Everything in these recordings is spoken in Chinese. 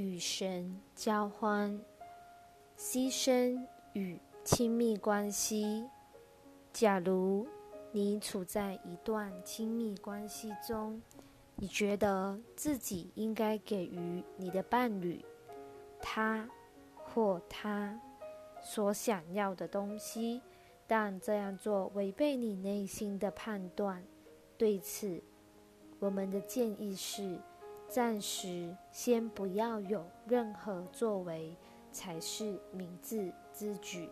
与神交欢，牺牲与亲密关系。假如你处在一段亲密关系中，你觉得自己应该给予你的伴侣他或他所想要的东西，但这样做违背你内心的判断。对此，我们的建议是。暂时先不要有任何作为，才是明智之举。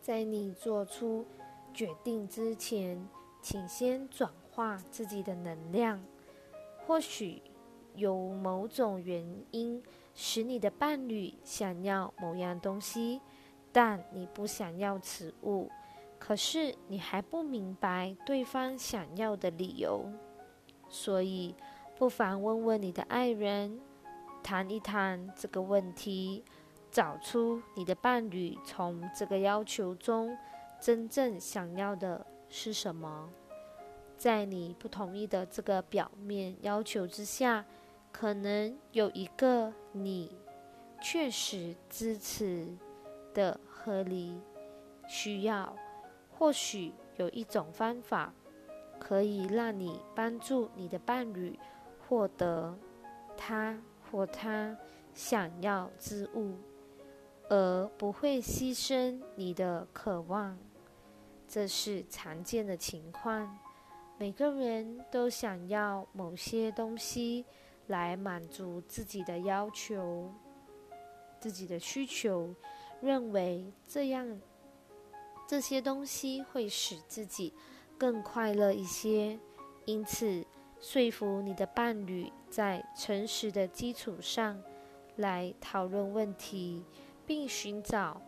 在你做出决定之前，请先转化自己的能量。或许有某种原因使你的伴侣想要某样东西，但你不想要此物。可是你还不明白对方想要的理由。所以，不妨问问你的爱人，谈一谈这个问题，找出你的伴侣从这个要求中真正想要的是什么。在你不同意的这个表面要求之下，可能有一个你确实支持的合理需要。或许有一种方法。可以让你帮助你的伴侣获得他或他想要之物，而不会牺牲你的渴望。这是常见的情况。每个人都想要某些东西来满足自己的要求、自己的需求，认为这样这些东西会使自己。更快乐一些，因此说服你的伴侣在诚实的基础上来讨论问题，并寻找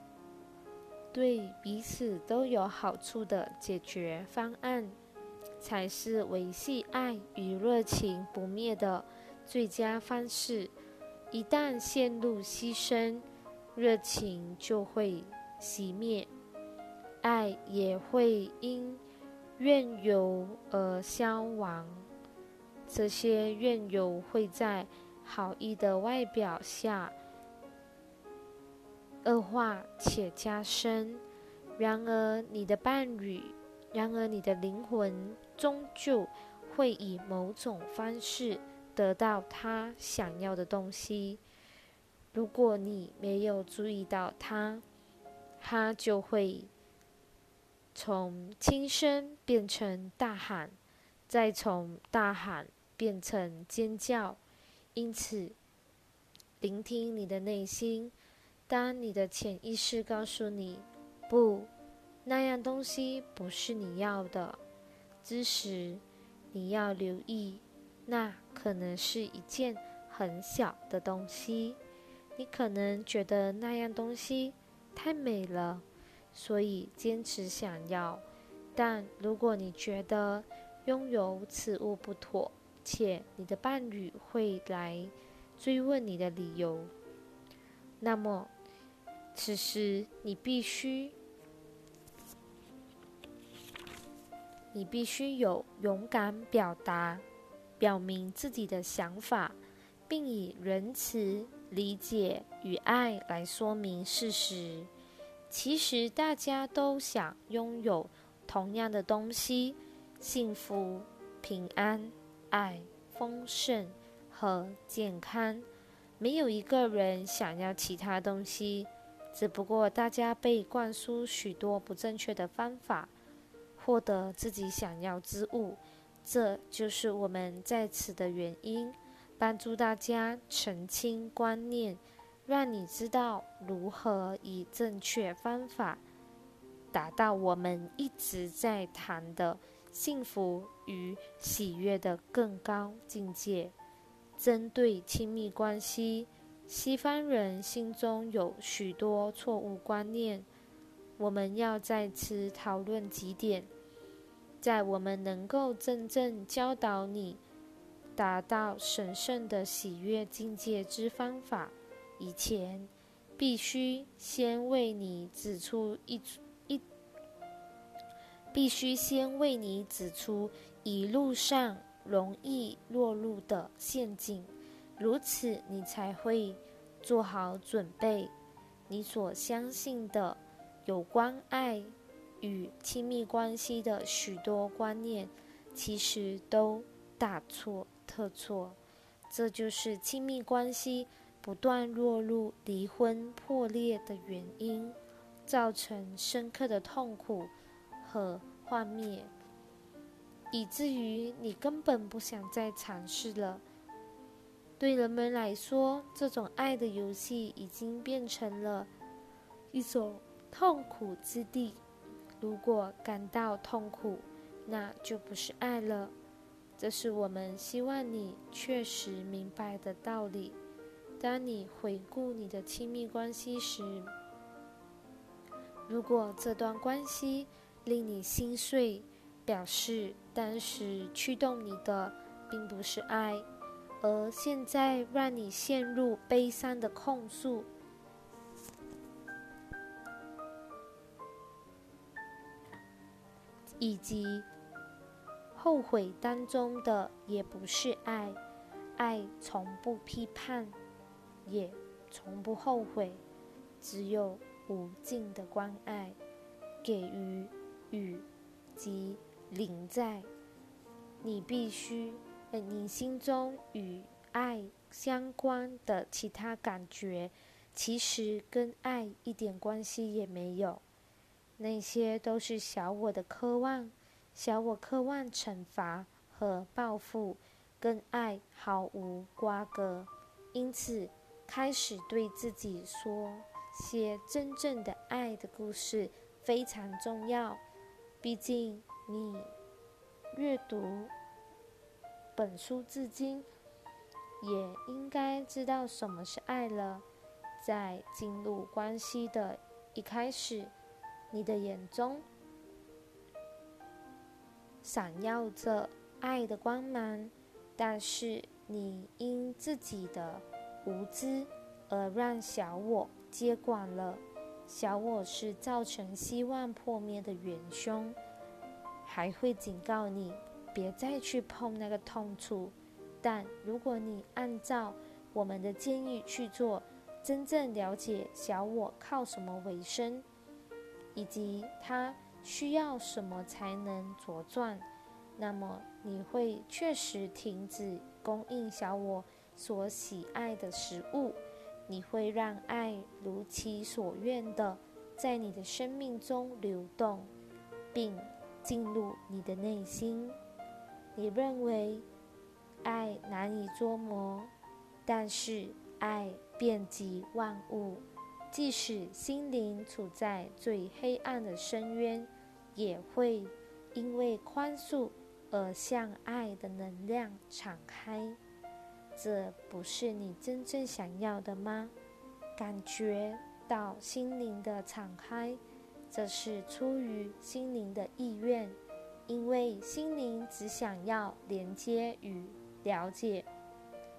对彼此都有好处的解决方案，才是维系爱与热情不灭的最佳方式。一旦陷入牺牲，热情就会熄灭，爱也会因。怨尤而消亡，这些怨尤会在好意的外表下恶化且加深。然而，你的伴侣，然而你的灵魂终究会以某种方式得到他想要的东西。如果你没有注意到他，他就会。从轻声变成大喊，再从大喊变成尖叫。因此，聆听你的内心。当你的潜意识告诉你“不，那样东西不是你要的”之时，你要留意，那可能是一件很小的东西。你可能觉得那样东西太美了。所以坚持想要，但如果你觉得拥有此物不妥，且你的伴侣会来追问你的理由，那么此时你必须，你必须有勇敢表达，表明自己的想法，并以仁慈、理解与爱来说明事实。其实大家都想拥有同样的东西：幸福、平安、爱、丰盛和健康。没有一个人想要其他东西，只不过大家被灌输许多不正确的方法，获得自己想要之物。这就是我们在此的原因，帮助大家澄清观念。让你知道如何以正确方法达到我们一直在谈的幸福与喜悦的更高境界。针对亲密关系，西方人心中有许多错误观念，我们要在此讨论几点，在我们能够真正教导你达到神圣的喜悦境界之方法。以前必须先为你指出一一，必须先为你指出一路上容易落入的陷阱。如此，你才会做好准备。你所相信的有关爱与亲密关系的许多观念，其实都大错特错。这就是亲密关系不断落入离婚破裂的原因，造成深刻的痛苦和幻灭，以至于你根本不想再尝试了。对人们来说，这种爱的游戏已经变成了一种痛苦之地。如果感到痛苦，那就不是爱了。这是我们希望你确实明白的道理。当你回顾你的亲密关系时，如果这段关系令你心碎，表示当时驱动你的并不是爱。而现在让你陷入悲伤的控诉，以及后悔当中的，也不是爱。爱从不批判，也从不后悔，只有无尽的关爱，给予与及临在。你必须。你心中与爱相关的其他感觉，其实跟爱一点关系也没有。那些都是小我的渴望，小我渴望惩罚和报复，跟爱毫无瓜葛。因此，开始对自己说些真正的爱的故事非常重要。毕竟，你阅读。本书至今，也应该知道什么是爱了。在进入关系的一开始，你的眼中闪耀着爱的光芒，但是你因自己的无知而让小我接管了。小我是造成希望破灭的元凶，还会警告你。别再去碰那个痛处，但如果你按照我们的建议去做，真正了解小我靠什么为生，以及他需要什么才能茁壮，那么你会确实停止供应小我所喜爱的食物，你会让爱如其所愿的在你的生命中流动，并进入你的内心。你认为爱难以捉摸，但是爱遍及万物，即使心灵处在最黑暗的深渊，也会因为宽恕而向爱的能量敞开。这不是你真正想要的吗？感觉到心灵的敞开，这是出于心灵的意愿。因为心灵只想要连接与了解，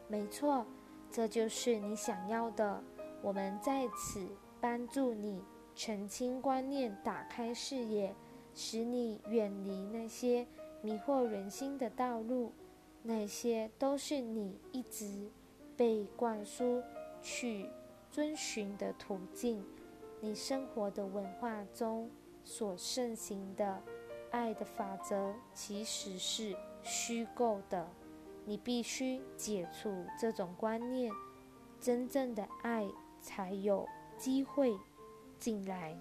没错，这就是你想要的。我们在此帮助你澄清观念，打开视野，使你远离那些迷惑人心的道路。那些都是你一直被灌输去遵循的途径，你生活的文化中所盛行的。爱的法则其实是虚构的，你必须解除这种观念，真正的爱才有机会进来。